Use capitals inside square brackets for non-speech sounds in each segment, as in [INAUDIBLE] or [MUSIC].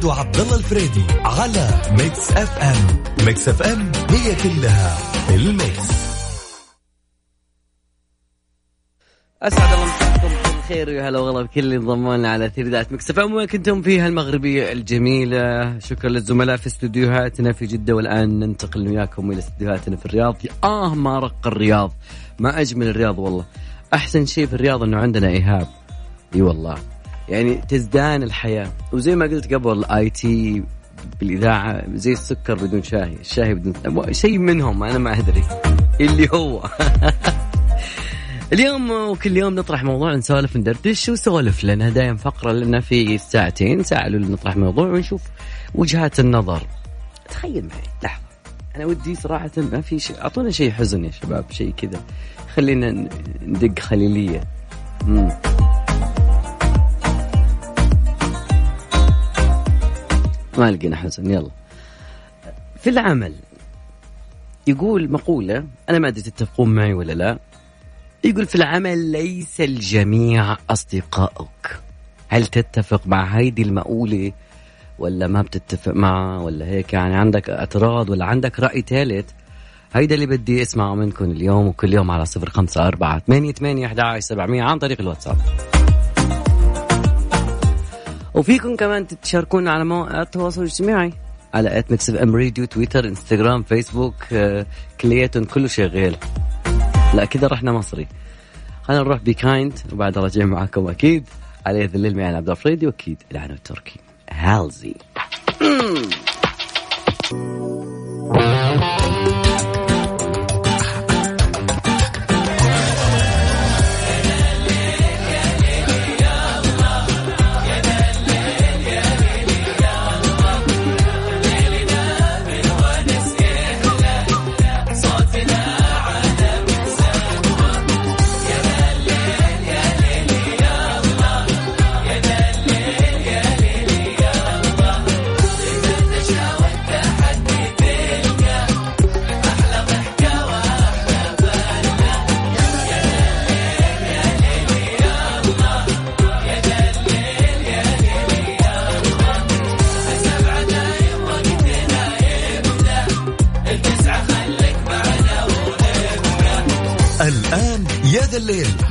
العنود وعبد الله الفريدي على Mix FM. Mix FM هي كلها ال mix. أسعد الله مساكم بالخير ويا هلا وغلا بكل اللي انضموا لنا على Mix FM. وين كنتم؟ في هالمغربية الجميلة. شكرا للزملاء في استديوهاتنا في جدة. والآن ننتقل وياكم إلى استديوهاتنا في الرياض. آه ما أرق الرياض. ما أجمل الرياض والله. أحسن شيء في الرياض إنه عندنا إيهاب. إي والله. يعني تزدان الحياة. وزي ما قلت قبل آي تي بالإذاعة زي السكر بدون شاي الشاي بدون شيء منهم أنا ما أدري. [LAUGHS] اللي هو. [LAUGHS] اليوم وكل يوم نطرح موضوع نسولف ندردش وسولف لنا. دايم فقرة لنا في ساعتين ساعة نطرح موضوع ونشوف وجهات النظر. تخيل معي لحظة. أنا ودي صراحة ما في شيء أعطونا شيء حزن يا شباب شيء كذا. خلينا ندق خليلية. مم. ما لقينا حزن يلا. في العمل يقول مقولة أنا ما أدري تتفقون معي ولا لا يقول في العمل ليس الجميع أصدقائك. هل تتفق مع هيدي المقولة ولا ما بتتفق معها ولا هيك؟ يعني عندك اعتراض ولا عندك رأي ثالث؟ هيدا اللي بدي أسمعه منكم اليوم وكل يوم على صفر خمسة أربعة ثمانية ثمانية عن طريق الواتساب. وفيكم كمان تشاركونا على مواقع التواصل الاجتماعي. على ات ميكس ام راديو تويتر انستغرام فيسبوك كلياتهم كله شغال لا كذا رحنا مصري. خلينا نروح بكايند وبعد راجعين معاكم أكيد. على ذا الليل معنا عبد الفريدي واكيد العنو التركي. هالزي.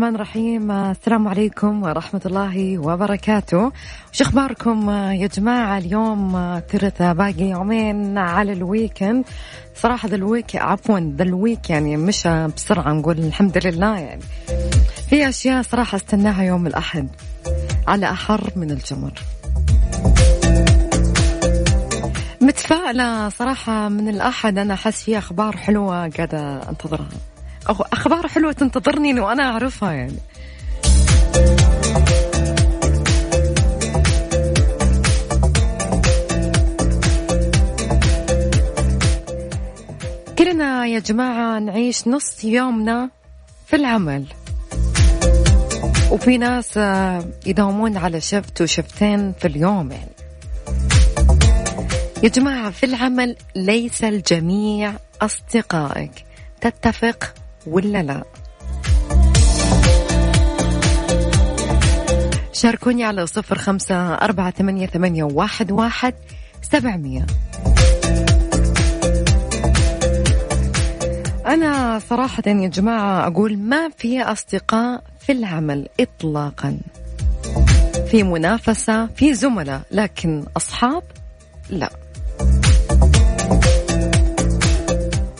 الرحمن الرحيم. السلام عليكم ورحمة الله وبركاته. وش أخباركم يا جماعة؟ اليوم ثلاثاء باقي يومين على ال weekend صراحة ذا ال week عفوا ذا ال week يعني مشى بسرعة نقول الحمد لله يعني. في أشياء صراحة استناها يوم الأحد. على أحر من الجمر. متفائلة صراحة من الأحد. أنا أحس في أخبار حلوة قاعدة أنتظرها. أو أخبار حلوة تنتظرني وأنا أعرفها يعني. كلنا يا جماعة نعيش نص يومنا في العمل. وفي ناس آه، يداومون على شفت وشفتين في اليوم يعني. يا جماعة في العمل ليس الجميع أصدقائك. تتفق؟ ولا لا؟ شاركوني على صفر خمسة أربعة ثمانية, ثمانية واحد, واحد سبعمية. أنا صراحة يا جماعة أقول ما في أصدقاء في العمل إطلاقا. في منافسة في زملاء لكن أصحاب لا.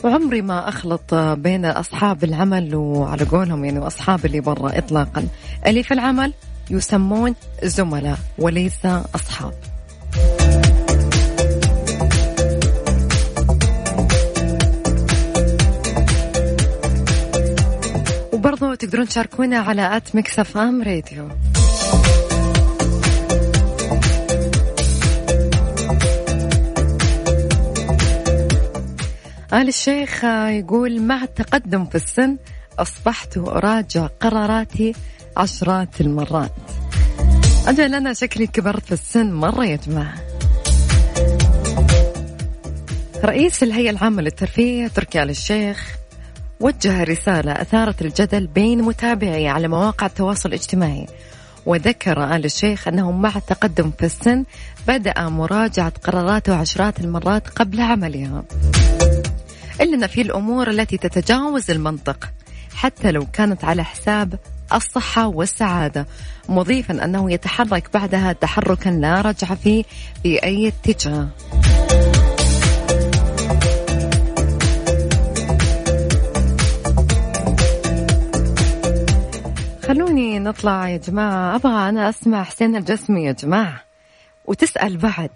وعمري ما أخلط بين أصحاب العمل وعلى قولهم يعني وأصحاب اللي برا إطلاقا. اللي في العمل يسمون زملاء وليس أصحاب. وبرضو تقدرون تشاركونا على at Mix FM Radio. آل الشيخ يقول مع التقدم في السن أصبحت أراجع قراراتي عشرات المرات. أجل أنا شكلي كبرت في السن مرة يا جماعة رئيس الهيئة العامة للترفيه تركي آل الشيخ وجه رسالة أثارت الجدل بين متابعي على مواقع التواصل الاجتماعي وذكر آل الشيخ أنه مع التقدم في السن بدأ مراجعة قراراته عشرات المرات قبل عملها. أن في الأمور التي تتجاوز المنطق حتى لو كانت على حساب الصحة والسعادة. مضيفا أنه يتحرك بعدها تحركا لا رجع فيه في أي اتجاه. خلوني نطلع يا جماعة. أبغى أنا أسمع حسين الجسمي يا جماعة. وتسأل بعد.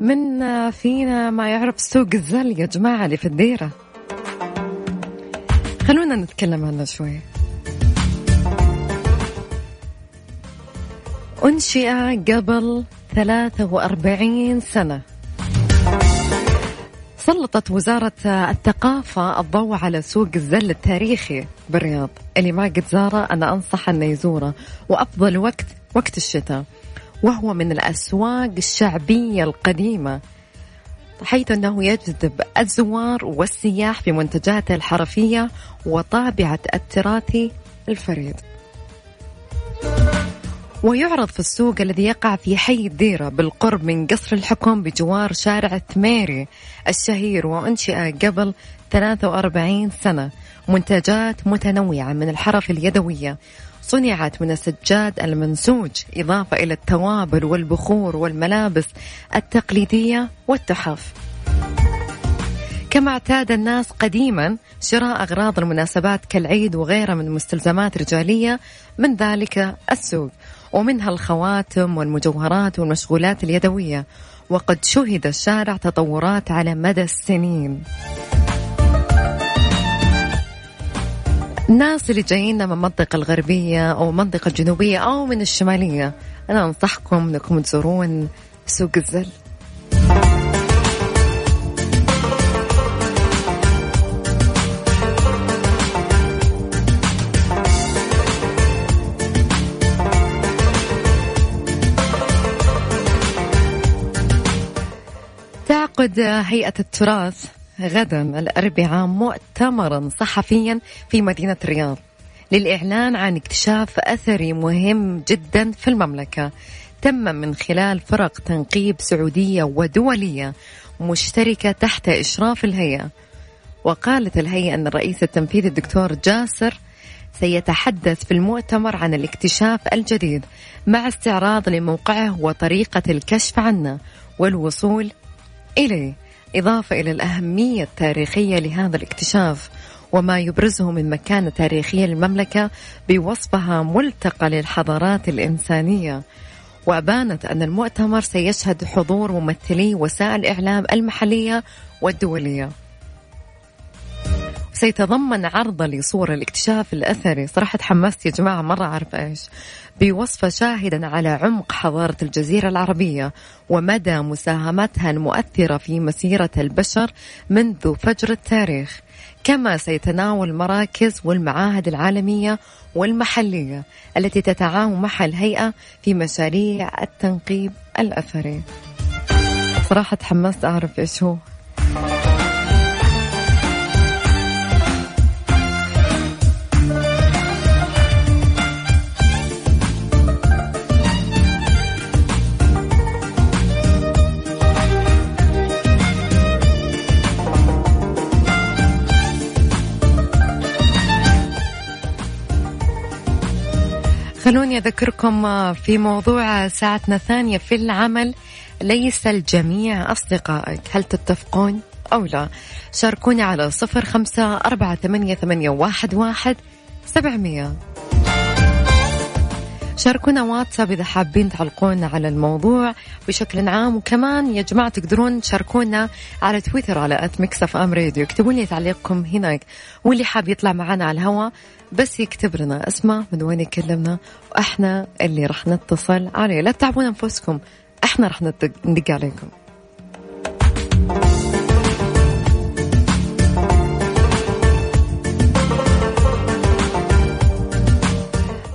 من فينا ما يعرف سوق الزل يا جماعة اللي في الديرة. خلونا نتكلم عنه شوي. أنشئ قبل 43 سنة. سلطت وزارة الثقافة الضوء على سوق الزل التاريخي بالرياض. اللي ما قد زاره أنا أنصح أنه يزوره. وأفضل وقت وقت الشتاء. وهو من الأسواق الشعبية القديمة حيث أنه يجذب الزوار والسياح بمنتجاته الحرفية وطابعة التراثي الفريد. ويعرض في السوق الذي يقع في حي الديرة بالقرب من قصر الحكم بجوار شارع التميري الشهير وأنشئ قبل 43 سنة. منتجات متنوعة من الحرف اليدوية. صنعت من السجاد المنسوج إضافة إلى التوابل والبخور والملابس التقليدية والتحف. كما اعتاد الناس قديما شراء أغراض المناسبات كالعيد وغيرها من مستلزمات رجالية من ذلك السوق. ومنها الخواتم والمجوهرات والمشغولات اليدوية. وقد شهد الشارع تطورات على مدى السنين. الناس اللي جايين من المنطقة الغربية أو المنطقة الجنوبية أو من الشمالية أنا أنصحكم أنكم تزورون سوق الزل. تعقد هيئة التراث غدا الأربعاء مؤتمرا صحفيا في مدينة الرياض للإعلان عن اكتشاف أثري مهم جدا في المملكة. تم من خلال فرق تنقيب سعودية ودولية مشتركة تحت إشراف الهيئة. وقالت الهيئة أن الرئيس التنفيذي الدكتور جاسر سيتحدث في المؤتمر عن الاكتشاف الجديد مع استعراض لموقعه وطريقة الكشف عنه والوصول إليه إضافة إلى الأهمية التاريخية لهذا الاكتشاف وما يبرزه من مكانة تاريخية للمملكة بوصفها ملتقى للحضارات الإنسانية. وأبانت أن المؤتمر سيشهد حضور ممثلي وسائل الإعلام المحلية والدولية. سيتضمن عرض لصورة الاكتشاف الأثري. صراحة تحمست يا جماعة مرة أعرف إيش. بوصفه شاهدا على عمق حضارة الجزيرة العربية ومدى مساهمتها المؤثرة في مسيرة البشر منذ فجر التاريخ. كما سيتناول المراكز والمعاهد العالمية والمحلية التي تتعاون مع الهيئة في مشاريع التنقيب الأثري. صراحة تحمست أعرف إيش هو. خلوني أذكركم في موضوع ساعتنا الثانية في العمل ليس الجميع أصدقائك. هل تتفقون أو لا؟ شاركوني على صفر خمسة أربعة ثمانية, ثمانية واحد, واحد سبعمية. شاركونا واتساب إذا حابين تعلقون على الموضوع بشكل عام. وكمان يا جماعة تقدرون تشاركونا على تويتر على at Mix FM Radio اكتبوا لي تعليقكم هناك. واللي حاب يطلع معنا على الهواء بس يكتب لنا اسمه من وين يكلمنا. وإحنا اللي راح نتصل عليه. لا تتعبون أنفسكم. إحنا راح ندق عليكم.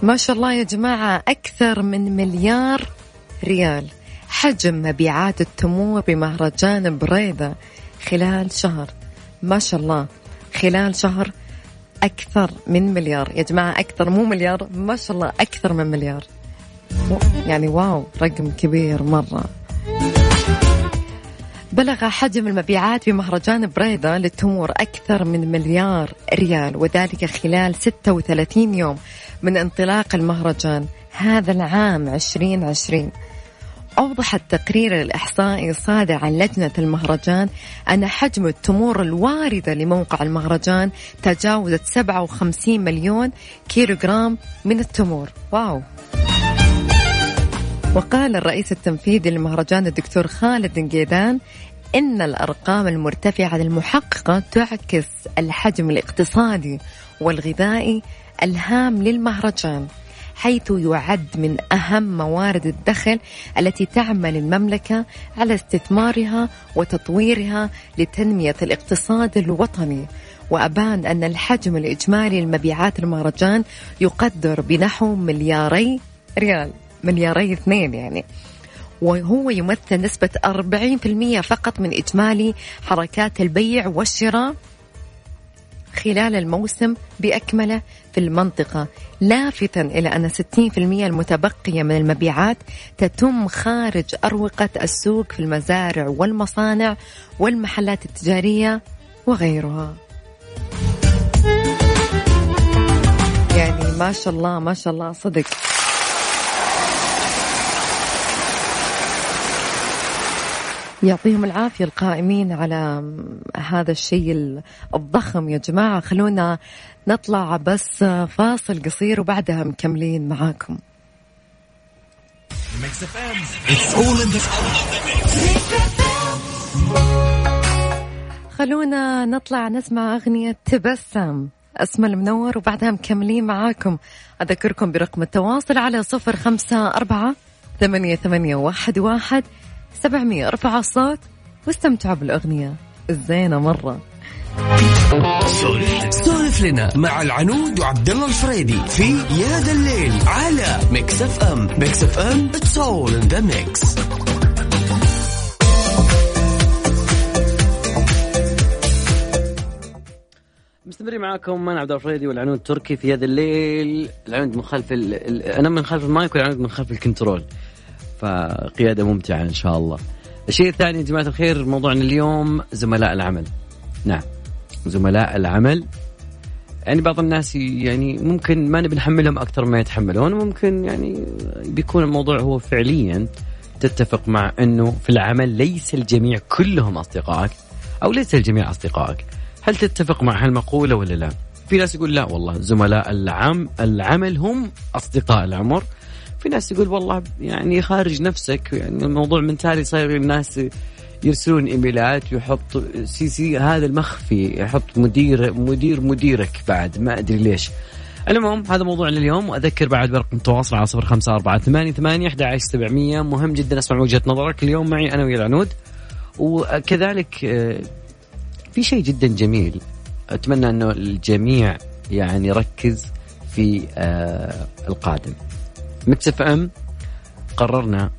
ما شاء الله يا جماعة أكثر من مليار ريال. حجم مبيعات التمور بمهرجان بريدة خلال شهر. ما شاء الله خلال شهر أكثر من مليار. يا جماعة أكثر مو مليار ما شاء الله أكثر من مليار. يعني واو رقم كبير مرة. بلغ حجم المبيعات بمهرجان بريدة للتمور أكثر من مليار ريال وذلك خلال 36 يوم من انطلاق المهرجان هذا العام 2020 أوضح التقرير الإحصائي الصادر عن لجنة المهرجان أن حجم التمور الواردة لموقع المهرجان تجاوزت 57 مليون كيلوغرام من التمور. واو! وقال الرئيس التنفيذي للمهرجان الدكتور خالد نقيدان إن الأرقام المرتفعة المحققة تعكس الحجم الاقتصادي والغذائي الهام للمهرجان حيث يعد من أهم موارد الدخل التي تعمل المملكة على استثمارها وتطويرها لتنمية الاقتصاد الوطني. وأبان أن الحجم الإجمالي لمبيعات المهرجان يقدر بنحو ملياري ريال. ملياري اثنين يعني. وهو يمثل نسبة 40% فقط من إجمالي حركات البيع والشراء خلال الموسم بأكمله في المنطقة لافتا إلى أن 60% المتبقية من المبيعات تتم خارج أروقة السوق في المزارع والمصانع والمحلات التجارية وغيرها. يعني ما شاء الله ما شاء الله صدق. يعطيهم العافية القائمين على هذا الشيء الضخم. يا جماعة خلونا نطلع بس فاصل قصير وبعدها مكملين معاكم. خلونا نطلع نسمع أغنية تبسم اسم المنور وبعدها مكملين معاكم. أذكركم برقم التواصل على صفر خمسة أربعة ثمانية ثمانية واحد واحد سبعمية أرفع الصوت واستمتعوا بالأغنية. الزينة مرة. سولف. لنا مع العنود وعبد الله الفريدي في يا ذا الليل على Mix FM Mix FM it's all in the mix مستمرين معاكم أنا عبد الفريدي والعنود تركي في يا ذا الليل. العنود من خلف ال... ال... أنا من خلف المايك والعنود من خلف ال control. فقيادة ممتعة إن شاء الله. الشيء الثاني يا جماعة الخير موضوعنا اليوم زملاء العمل. نعم زملاء العمل يعني بعض الناس يعني ممكن ما نبي نحملهم أكثر ما يتحملون ممكن يعني بيكون الموضوع هو فعليا تتفق مع إنه في العمل ليس الجميع كلهم أصدقائك أو ليس الجميع أصدقائك هل تتفق مع هالمقولة ولا لا في ناس يقول لا والله زملاء العم العمل هم أصدقاء العمر في ناس يقول والله يعني خارج نفسك يعني الموضوع من تالي صاير الناس يرسلون إيميلات يحط CC هذا المخفي يحط مدير مدير مديرك بعد ما أدري ليش. المهم هذا موضوعنا اليوم وأذكر بعد برقم التواصل على صفر خمسة أربعة ثمانية ثمانية أحد سبعمية. مهم جدا أسمع وجهة نظرك. اليوم معي أنا ويا العنود. وكذلك آه، في شيء جدا جميل. أتمنى أنه الجميع يعني يركز في آه، القادم. Mix FM قررنا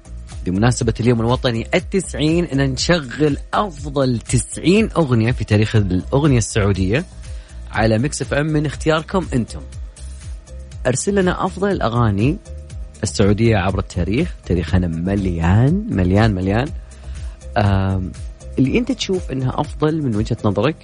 بمناسبة اليوم الوطني التسعين أن نشغل أفضل تسعين أغنية في تاريخ الأغنية السعودية على Mix FM من اختياركم أنتم. أرسل لنا أفضل الأغاني السعودية عبر التاريخ. تاريخنا مليان مليان مليان. اللي أنت تشوف أنها أفضل من وجهة نظرك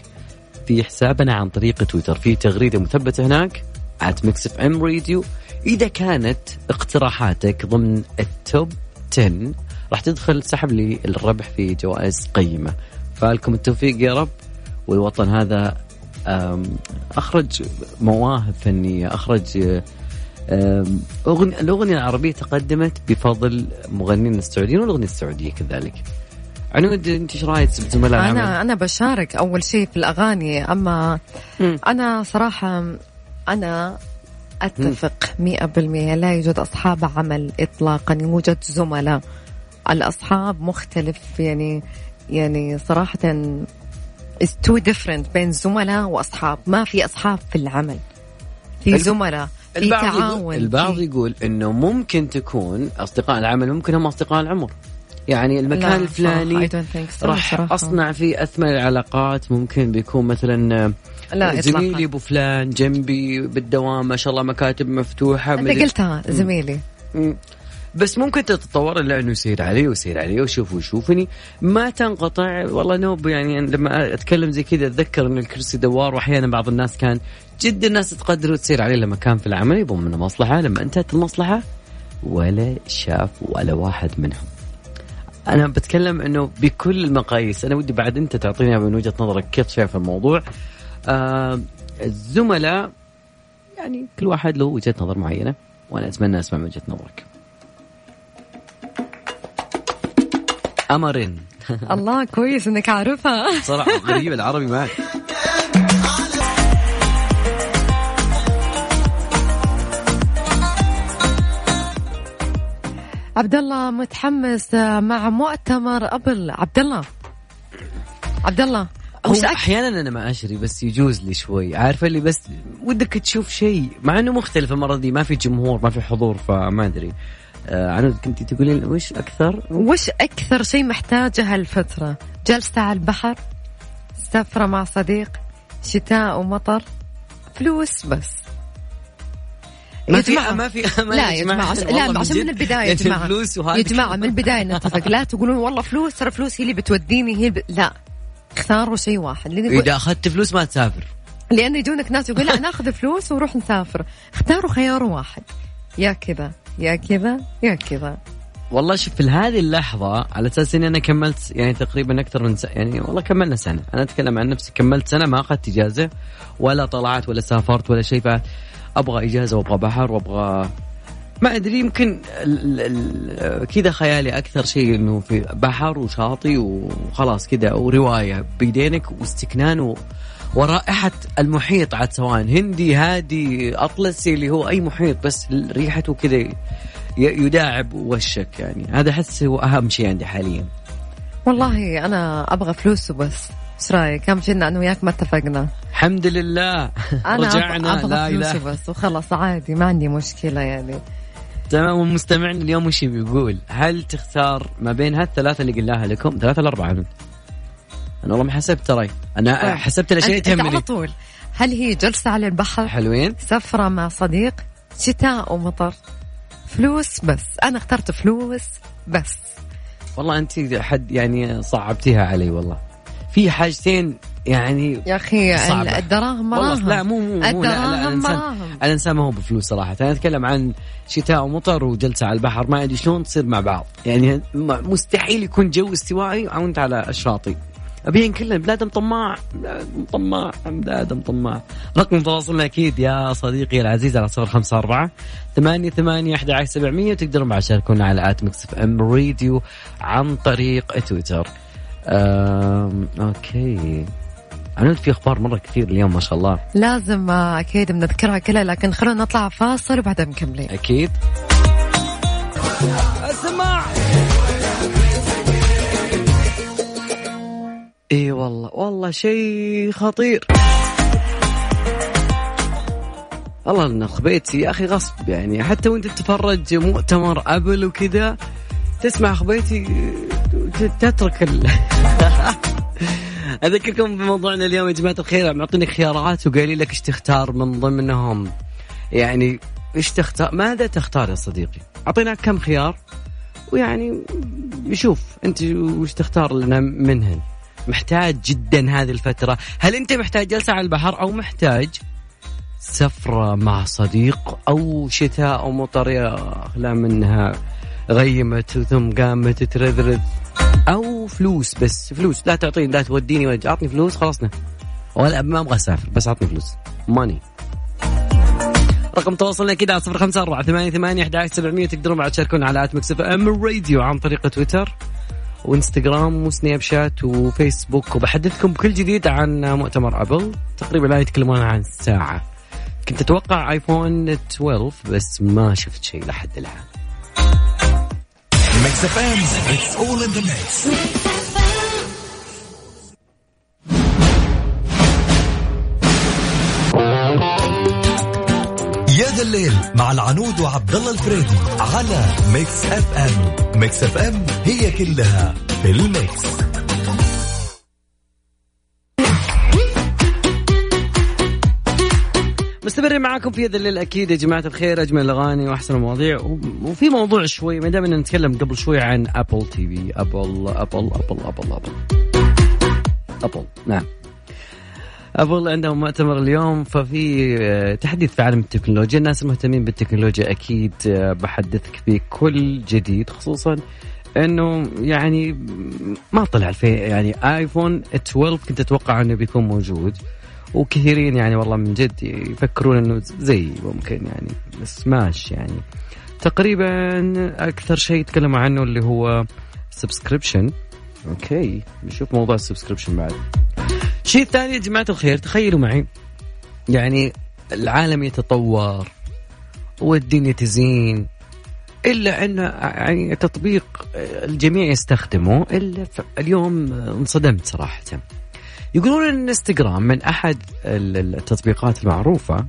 في حسابنا عن طريق تويتر. في تغريدة مثبتة هناك at Mix راديو إذا كانت اقتراحاتك ضمن ال top 10 راح تدخل سحب لي الربح في جوائز قيمة فالكم التوفيق يا رب والوطن هذا أخرج مواهب فنية أخرج أغنية الأغنية العربية تقدمت بفضل مغنين السعوديين والأغنية السعودية كذلك عنود أنت إيش رأيك زملاء العمل؟ أنا أنا بشارك أول شيء في الأغاني أما مم. أنا صراحة أنا أتفق مئة بالمئة. لا يوجد أصحاب عمل اطلاقا يوجد زملاء. الأصحاب مختلف يعني يعني صراحة is too different بين زملاء وأصحاب. ما في أصحاب في العمل. في زملاء في البعض يقول تعاون. البعض يقول إنه ممكن تكون أصدقاء العمل ممكن هم أصدقاء العمر. يعني المكان لا، الفلاني صراحة so راح صراحة. أصنع فيه اثمن العلاقات. ممكن بيكون مثلا لا زميلي أبو فلان جنبي بالدوام ما شاء الله مكاتب مفتوحة أنت قلتها زميلي. مم. بس ممكن تتطور إلا إنه يصير علي ويصير علي وشوف ويشوفني. ما تنقطع. والله نوب يعني لما أتكلم زي كذا أتذكر إن الكرسي دوار وأحيانا بعض الناس كان جدا الناس تقدر وتصير عليه لما كان في العمل يبون منه مصلحة. لما انتهت المصلحة ولا شاف ولا واحد منهم. أنا بتكلم إنه بكل المقاييس. أنا ودي بعد أنت تعطيني من وجهة نظرك كيف شايف الموضوع. آه الزملاء يعني كل واحد له وجهة نظر معينة وأنا أتمنى أسمع من وجهة نظرك. أمرين [LAUGHS] الله كويس إنك عارفها. صراحة غريب العربي معك. عبد الله متحمس مع مؤتمر أبل. عبد الله. عبد الله. هو أحيانا أنا ما أشري بس يجوز لي شوي. عارفة اللي بس ودك تشوف شيء مع إنه مختلف المرة دي ما في جمهور ما في حضور فما أدري. آه عنود كنت تقولين وش أكثر؟ وش أكثر شيء محتاجه هالفترة؟ جلسة على البحر سفرة مع صديق شتاء ومطر فلوس بس. ما في. ما في [LAUGHS] لا يا جماعة والله لا من عشان من جد. البداية يا وهذه يا جماعة من البداية نتفق. لا تقولون والله فلوس ترى فلوس هي اللي بتوديني هي ب... لا. اختاروا شيء واحد. لأن يقول... إذا أخذت فلوس ما تسافر. لأن يجونك ناس يقول لا ناخذ فلوس ونروح نسافر. اختاروا خيار واحد. يا كذا يا كذا يا كذا. والله شوف في هذه اللحظة على أساس إني أنا كملت يعني تقريبا أكثر من سنة يعني والله كملنا سنة. أنا أتكلم عن نفسي كملت سنة ما أخذت إجازة ولا طلعت ولا سافرت ولا شيء. فأبغى إجازة وأبغى بحر وأبغى ما أدري يمكن كذا خيالي أكثر شيء إنه في بحر وشاطئ وخلاص كذا ورواية بيدينك واستكنان ورائحة المحيط عاد سواء هندي هادي أطلسي اللي هو أي محيط بس ريحته كذا يداعب وشك يعني. هذا أحس هو أهم شيء عندي حاليا. والله أنا أبغى فلوس وبس. إيش رأيك؟ اهم شيء أنا وياك ما اتفقنا. الحمد لله. أب- رجعنا. أبغى لا فلوس إله. وبس. وخلاص عادي ما عندي مشكلة يعني. تمام ومستمعنا اليوم وش بيقول؟ هل تختار ما بين هالثلاثة اللي قلناها لكم ثلاثة ولا أربعة؟ عنود أنا والله ما حسبت ترى. أنا طيب. حسبت الأشياء أنت على تهمني. طول. هل هي جلسة على البحر؟ حلوين. سفرة مع صديق؟ شتاء ومطر؟ فلوس بس. أنا اخترت فلوس بس. والله أنت حد يعني صعبتيها علي والله. في حاجتين يعني يا أخي صعبة. الدراهم مراهم. لا مو مو مو لا, لا الدراهم الانسان مراهم. الإنسان ما هو بفلوس صراحة. أنا أتكلم عن شتاء ومطر وجلسة على البحر ما أدري شلون تصير مع بعض. يعني مستحيل يكون جو استوائي وانت على الشاطئ ابين كلنا بني آدم طماع بني آدم طماع بني آدم طماع رقم تواصلنا أكيد يا صديقي العزيز على صفر خمسة أربعة ثمانية ثمانية أحد عشر سبعمية. وتقدرون بعد تشاركونا على at Mix FM راديو عن طريق تويتر. أم... okay. عنود في أخبار مرة كثير اليوم ما شاء الله. لازم آه، أكيد بنذكرها كلها لكن خلونا نطلع فاصل وبعدها مكملين. أكيد. اسمع إي والله والله شيء خطير. والله ان خبيتي يا أخي غصب يعني. حتى وأنت تتفرج مؤتمر أبل وكذا تسمع خبيتي تترك ال... [LAUGHS] أذكركم بموضوعنا اليوم يا جماعة الخير. معطينك خيارات وقايلين لك إيش تختار من ضمنهم. يعني إيش تختار؟ ماذا تختار يا صديقي؟ اعطيناك كم خيار ويعني شوف أنت وش تختار لنا منهن. محتاج جدا هذه الفترة. هل أنت محتاج جلسة على البحر أو محتاج سفرة مع صديق أو شتاء أو مطر؟ يا اخلا منها. غيمت ثم قامت ترذرذ. أو فلوس بس فلوس. لا تعطيني لا توديني ولا اعطني فلوس خلصنا ولا ما أبغى أسافر بس اعطني فلوس. ماني رقم تواصلنا أكيد على صفر خمسة أربعة ثمانية ثمانية أحد سبعمية. تقدرون بعد تشاركون على at Mix FM الراديو عن طريق تويتر وإنستغرام وسناب شات وفيسبوك. وبحدثكم بكل جديد عن مؤتمر Apple. تقريبا لا يتكلمون عن ساعة. كنت أتوقع iPhone 12 بس ما شفت شيء لحد الآن. Mix FM it's all in the mix يا ذا الليل مع العنود وعبد الله الفريدي على Mix FM Mix FM هي كلها في ال mix. مستمرين معاكم في هذا الليل أكيد يا جماعة الخير أجمل الأغاني وأحسن المواضيع وفي موضوع شوي ما دام نتكلم قبل شوي عن Apple TV Apple Apple Apple Apple Apple. Apple نعم. Apple عندهم مؤتمر اليوم ففي آه، تحديث في عالم التكنولوجيا الناس المهتمين بالتكنولوجيا أكيد آه، بحدثك بكل جديد خصوصا إنه يعني ما طلع في يعني iPhone 12 كنت أتوقع إنه بيكون موجود. وكثيرين يعني والله من جد يفكرون إنه زي ممكن يعني بس ماش يعني. تقريبا أكثر شيء يتكلموا عنه اللي هو subscription okay نشوف موضوع ال subscription بعد. شيء ثاني يا جماعة الخير تخيلوا معي يعني العالم يتطور والدنيا تزين إلا أن يعني تطبيق الجميع يستخدمه إلا اليوم انصدمت صراحة. يقولون إن إنستغرام من أحد ال- التطبيقات المعروفة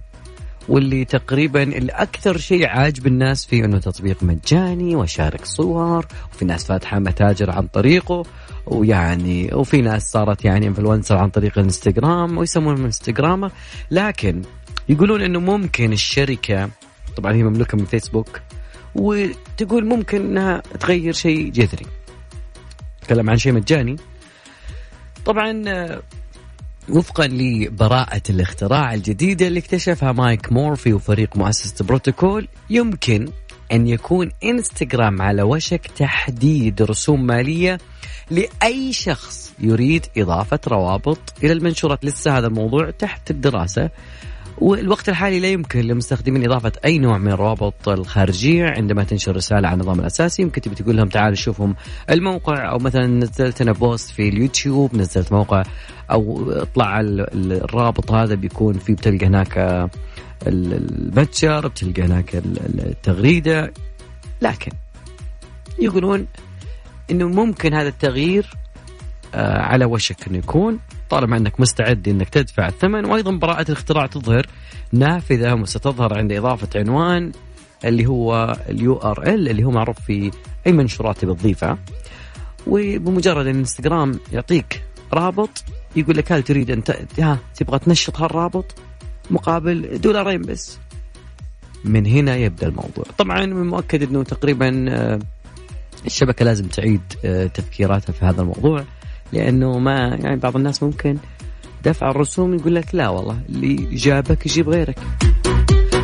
واللي تقريبا الأكثر شيء عاجب الناس فيه إنه تطبيق مجاني وشارك صور وفي ناس فاتحة متاجر عن طريقه ويعني وفي ناس صارت يعني انفلونسر عن طريق الانستغرام ويسمون إنستغرامر. لكن يقولون إنه ممكن الشركة طبعا هي مملوكه من فيسبوك وتقول ممكن إنها تغير شيء جذري. تكلم عن شيء مجاني. طبعا وفقا لبراءة الاختراع الجديدة اللي اكتشفها مايك مورفي وفريق مؤسسة بروتوكول يمكن أن يكون إنستغرام على وشك تحديد رسوم مالية لأي شخص يريد إضافة روابط. إلى المنشورات لسه هذا الموضوع تحت الدراسة. والوقت الحالي لا يمكن للمستخدمين إضافة أي نوع من الروابط الخارجية. عندما تنشر رسالة عن النظام الأساسي يمكن تبي تقول لهم تعالوا شوفهم الموقع أو مثلا نزلت أنا بوست في اليوتيوب نزلت موقع أو اطلع ال- ال- الرابط هذا بيكون فيه بتلقى هناك ال- المتجر بتلقى هناك ال- ال- التغريدة. لكن يقولون إنه ممكن هذا التغيير آه، على وشك إنه يكون طالما أنك مستعد أنك تدفع الثمن وأيضا براءة الاختراع تظهر نافذة وستظهر عند إضافة عنوان اللي هو ال URL اللي هو معروف في أي منشورات تبي تضيفها وبمجرد أن إنستغرام يعطيك رابط يقول لك هل تريد أن ها تبغى تنشط هالرابط؟ مقابل دولارين بس. من هنا يبدأ الموضوع. طبعا من المؤكد إنه تقريبا آه، الشبكة لازم تعيد آه، تفكيراتها في هذا الموضوع. لأنه ما يعني بعض الناس ممكن دفع الرسوم يقول لك لا والله اللي جابك يجيب غيرك.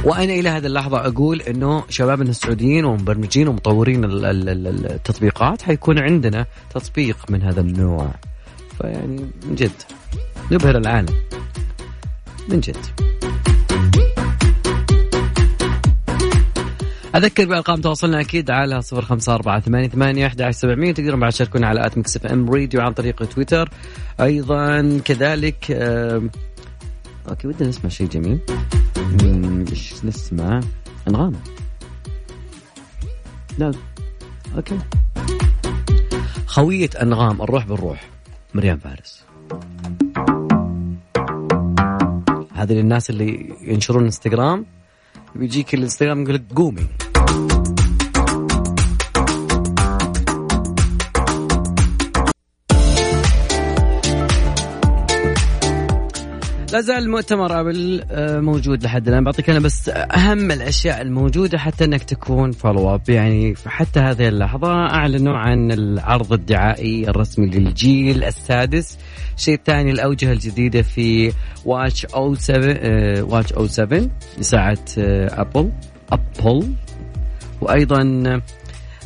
وأنا إلى هذه اللحظة أقول إنه شبابنا السعوديين ومبرمجين ومطورين ال- ال- ال- التطبيقات حيكون عندنا تطبيق من هذا النوع. فيعني من جد نبهر العالم. من جد. أذكر بأرقام تواصلنا أكيد على صفر خمسة أربعة ثمانية ثمانية أحد عشر سبعمية تقدرون بعد تشاركونا على at Mix FM راديو عن طريق تويتر. أيضا كذلك آم، okay ودنا نسمع شيء جميل. إيش نسمع؟ أنغام. لا okay. خوية أنغام الروح بالروح مريم فارس. هذه للناس اللي ينشرون إنستغرام. بيجيك الانستغرام يقول لك قومي. لا زال مؤتمر Apple آه، موجود لحد الآن. بعطيك أنا بس أهم الأشياء الموجودة حتى أنك تكون follow up يعني حتى هذه اللحظة أعلنوا عن العرض الدعائي الرسمي للجيل السادس. الشيء الثاني الأوجه الجديدة في watchOS 7 آه، watchOS 7 لساعة آه، Apple Apple وأيضا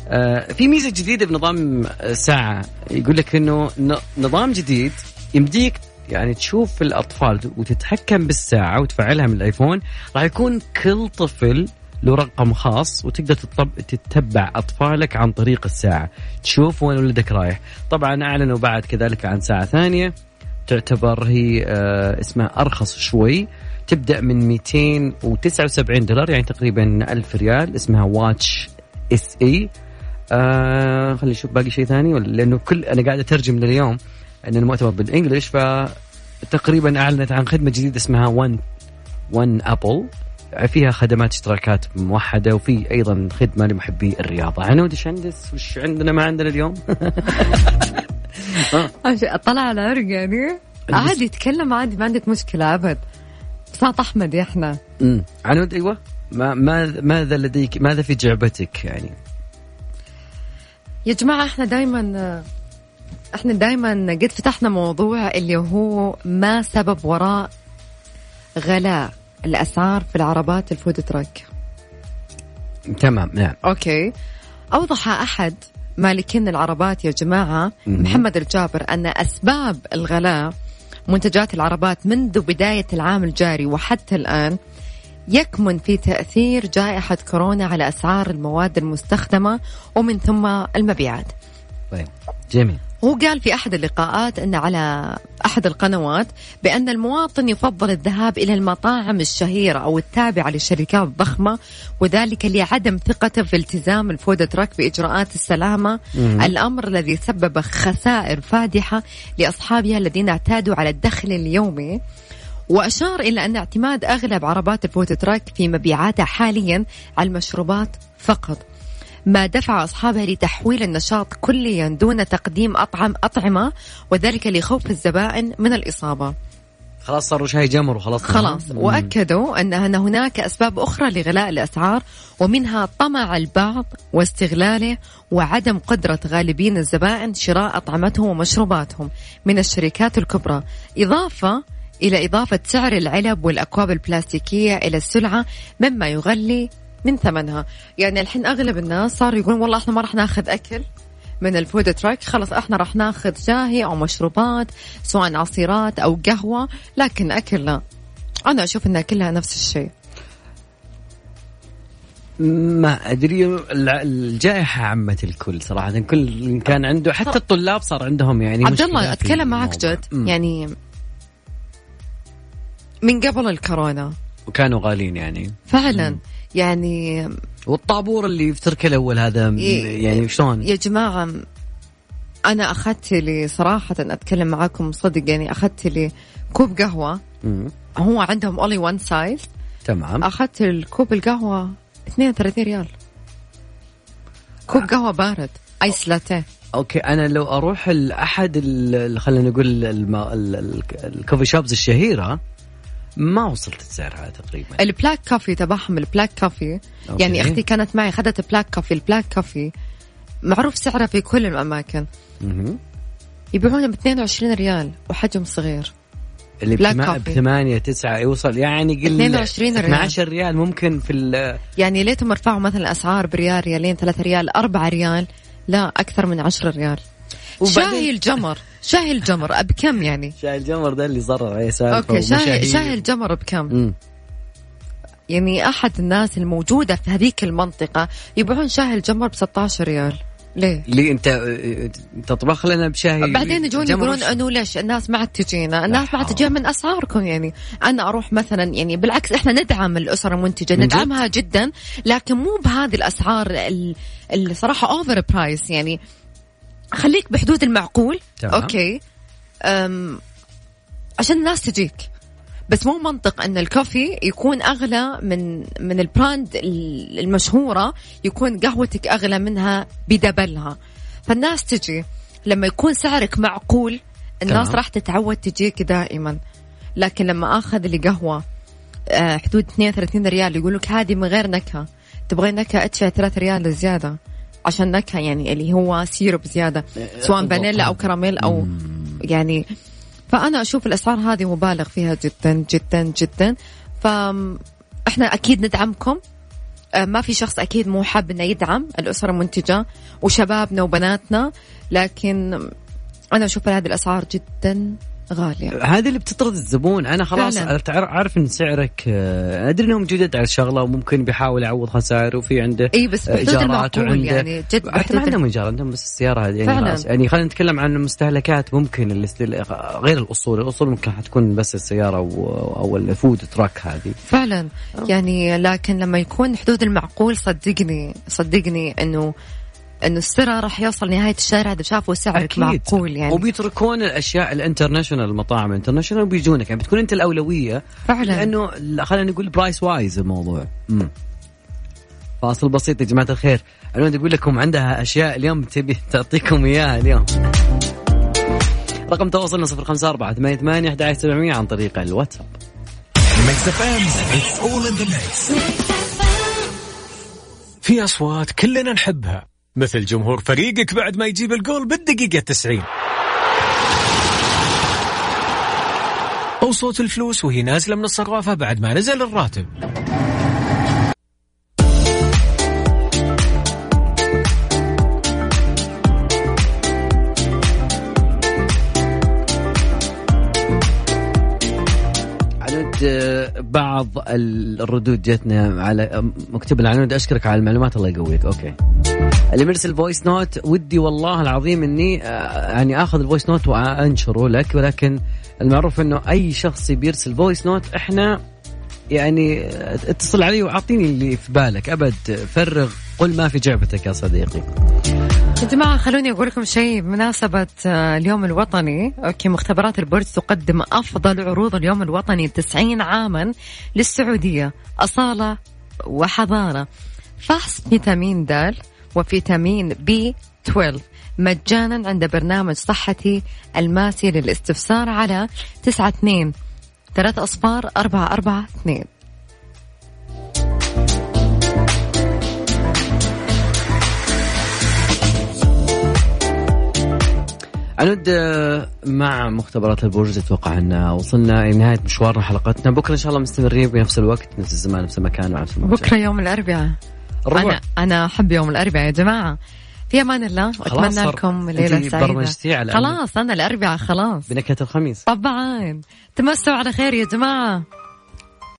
آه، في ميزة جديدة بنظام الساعة يقول لك إنه نظام جديد يمديك يعني تشوف الأطفال وتتحكم بالساعة وتفعلها من الآيفون راح يكون كل طفل له رقم خاص وتقدر. تتبع أطفالك عن طريق الساعة. تشوف وين ولدك رايح. طبعا اعلنوا بعد كذلك عن ساعة ثانية. تعتبر هي آه اسمها أرخص شوي. تبدأ من 279 دولار يعني تقريبا 1000 ريال اسمها واتش اس اي آه خلي نشوف باقي شيء ثاني ولا لأنه كل أنا قاعد أترجم لليوم. أن المؤتمر بالانجلش فتقريبا أعلنت عن خدمة جديدة اسمها 1 1 ابل فيها خدمات اشتراكات موحدة وفي أيضا خدمة لمحبي الرياضة. عنود إيش عندك وش عندنا ما عندنا اليوم؟ [LAUGHS] طلع على عرق يعني. عادي يتكلم عادي ما عندك مشكلة أبد. بساط أحمد إحنا. امم عنود أيوه. ما ما ماذا لديك؟ ماذا في جعبتك يعني؟ يا جماعة إحنا دائما إحنا دائما قد فتحنا موضوع اللي هو ما سبب وراء غلاء الأسعار في العربات ال food truck تمام نعم okay أوضح أحد مالكين العربات يا جماعة محمد الجابر أن أسباب الغلاء منتجات العربات منذ بداية العام الجاري وحتى الآن يكمن في تأثير جائحة كورونا على أسعار المواد المستخدمة ومن ثم المبيعات. طيب جميل. هو قال في أحد اللقاءات إن على أحد القنوات بأن المواطن يفضل الذهاب إلى المطاعم الشهيرة أو التابعة للشركات الضخمه وذلك لعدم ثقته في التزام الفود تراك بإجراءات السلامة. مم. الأمر الذي سبب خسائر فادحة لأصحابها الذين اعتادوا على الدخل اليومي. وأشار إلى أن اعتماد أغلب عربات الفود تراك في مبيعاتها حاليا على المشروبات فقط. ما دفع أصحابها لتحويل النشاط كليا دون تقديم أطعم أطعمة وذلك لخوف الزبائن من الإصابة. خلاص صاروا شاي جمر وخلاص. خلاص وأكدوا ان أن هناك أسباب أخرى لغلاء الأسعار ومنها طمع البعض واستغلاله وعدم قدرة غالبين الزبائن شراء أطعمتهم ومشروباتهم من الشركات الكبرى. إضافة إلى إضافة سعر العلب والأكواب البلاستيكية إلى السلعة مما يغلي من ثمنها. يعني الحين أغلب الناس صاروا يقولون والله إحنا ما راح ناخذ أكل من الفود تراك خلص إحنا راح ناخذ شاهي أو مشروبات سواء عصيرات أو قهوة لكن أكل لا. أنا أشوف إنها كلها نفس الشيء. ما أدري الجائحة عمت الكل صراحة. كل كان عنده حتى الطلاب صار عندهم يعني عبد الله أتكلم معك جد. يعني من قبل الكورونا. وكانوا غاليين يعني. فعلا. مم. يعني والطابور اللي في ترك الأول هذا يعني شلون؟ يا جماعة أنا أخذت لي صراحة أتكلم معاكم صدق يعني أخذت لي كوب قهوة مم. هو عندهم only one size تمام أخذت الكوب القهوة 32 ريال كوب آه. قهوة بارد iced latte okay أنا لو أروح لأحد خلينا نقول ال coffee shops الشهيرة ما وصلت السعر هذا تقريبا ال black coffee تبعهم ال black coffee okay. يعني أختي كانت معي اخذت black coffee ال black coffee معروف سعره في كل الأماكن. يبيعونه ب 22 ريال وحجم صغير. اللي ب 8 9 يوصل يعني قل 22 ريال. 12 ريال ممكن في ال يعني ليتهم رفعوا مثلا الاسعار بريال ريالين 3 ريال 4 ريال لا أكثر من 10 ريال. شاهي الجمر. شاهي الجمر بكم يعني؟ شاهي الجمر ده اللي صار عليه سالفه okay شاهي, شاهي الجمر بكم؟ م. يعني أحد الناس الموجودة في هذيك المنطقة يبيعون شاهي الجمر ب 16 ريال. ليه؟ ليه؟ أنت أنت طبخ لنا بشاي بعدين يجون يقولون أنه ليش الناس ما عاد تجينا، الناس ما عاد تجينا من أسعاركم يعني، أنا أروح مثلا يعني بالعكس إحنا ندعم الاسر المنتجه، ندعمها جدا لكن مو بهذه الأسعار اللي صراحة over price يعني. خليك بحدود المعقول. تمام. okay. أم عشان الناس تجيك. بس مو منطق إن ال coffee يكون أغلى من من ال brand المشهورة يكون قهوتك أغلى منها بدبلها. فالناس تجي. لما يكون سعرك معقول الناس راح تتعود تجيك دائما. لكن لما آخذ لي قهوة آه، حدود 32 ريال يقول لك هذه من غير نكهة. تبغي نكهة ادفع 3 ريال زيادة. عشان نكهه يعني اللي هو سيرب زيادة سواء فانيلا أو كراميل أو يعني. فأنا أشوف الأسعار هذه مبالغ فيها جدا جدا جدا. فاحنا أكيد ندعمكم. آه، ما في شخص أكيد مو حاب إنه يدعم الأسرة المنتجة وشبابنا وبناتنا لكن أنا أشوف هذه الأسعار جدا غالية. هذه اللي بتطرد الزبون. أنا خلاص. أنا عارف إن سعرك آه، أدري انهم جدد على الشغلة وممكن بيحاول يعوض خسائر وفي عنده إي بس إيجارات المعقول وعنده. يعني جد حتى ما عندهم ايجار عندهم بس السيارة هذه يعني فعلاً. خلاص. يعني خلينا نتكلم عن المستهلكات. ممكن الاستل... غير الأصول. الأصول ممكن حتكون بس السيارة و... أو ال food truck هذه. فعلا. يعني لكن لما يكون حدود المعقول صدقني صدقني إنه انه السرعة راح يوصل نهاية الشارع إذا شافوا سعرك معقول يعني. وبيتركون الأشياء ال international المطاعم ال international وبيجونك يعني بتكون أنت الأولوية. فعلا. لأنه لا، خلينا نقول price wise الموضوع. مم. فاصل بسيط يا جماعة الخير. أنا بدي أقول لكم عندها أشياء اليوم تبي تعطيكم إياها اليوم. رقم تواصلنا صفر خمسة أربعة ثمانية ثمانية أحد عشر سبعمية عن طريق الواتساب. في أصوات كلنا نحبها. مثل جمهور فريقك بعد ما يجيب الجول بالدقيقة 90 أو صوت الفلوس وهي نازلة من الصرافة بعد ما نزل الراتب. بعض الردود جتنا على مكتوب العنود. أشكرك على المعلومات الله يقويك. okay. اللي مرسل voice note ودي والله العظيم إني آه، يعني آخذ ال voice note وأنشره لك ولكن المعروف إنه أي شخص بيرسل voice note إحنا يعني آه، اتصل علي وأعطيني اللي في بالك. أبد فرغ قل ما في جعبتك يا صديقي. يا جماعة خلوني أقول لكم شيء. بمناسبة آه، اليوم الوطني okay مختبرات البرج تقدم أفضل عروض اليوم الوطني 90 عاما للسعودية أصالة وحضارة. فحص فيتامين د وفيتامين بي 12 مجانا عند برنامج صحتي الماسي للاستفسار على 92 3 أصفار 442 أنود آه، مع مختبرات البرج أتوقع أن وصلنا لنهاية مشوارنا حلقتنا. بكرة إن شاء الله مستمرين بنفس الوقت نفس الزمان نفس المكان ونفس المكان بكرة يوم الأربعاء. أنا أنا أحب يوم الأربعاء يا جماعة. في أمان الله وأتمنى لكم ليلة سعيدة. على خلاص أنا الأربعاء خلاص. بنكهة الخميس. طبعا. تمسوا على خير يا جماعة.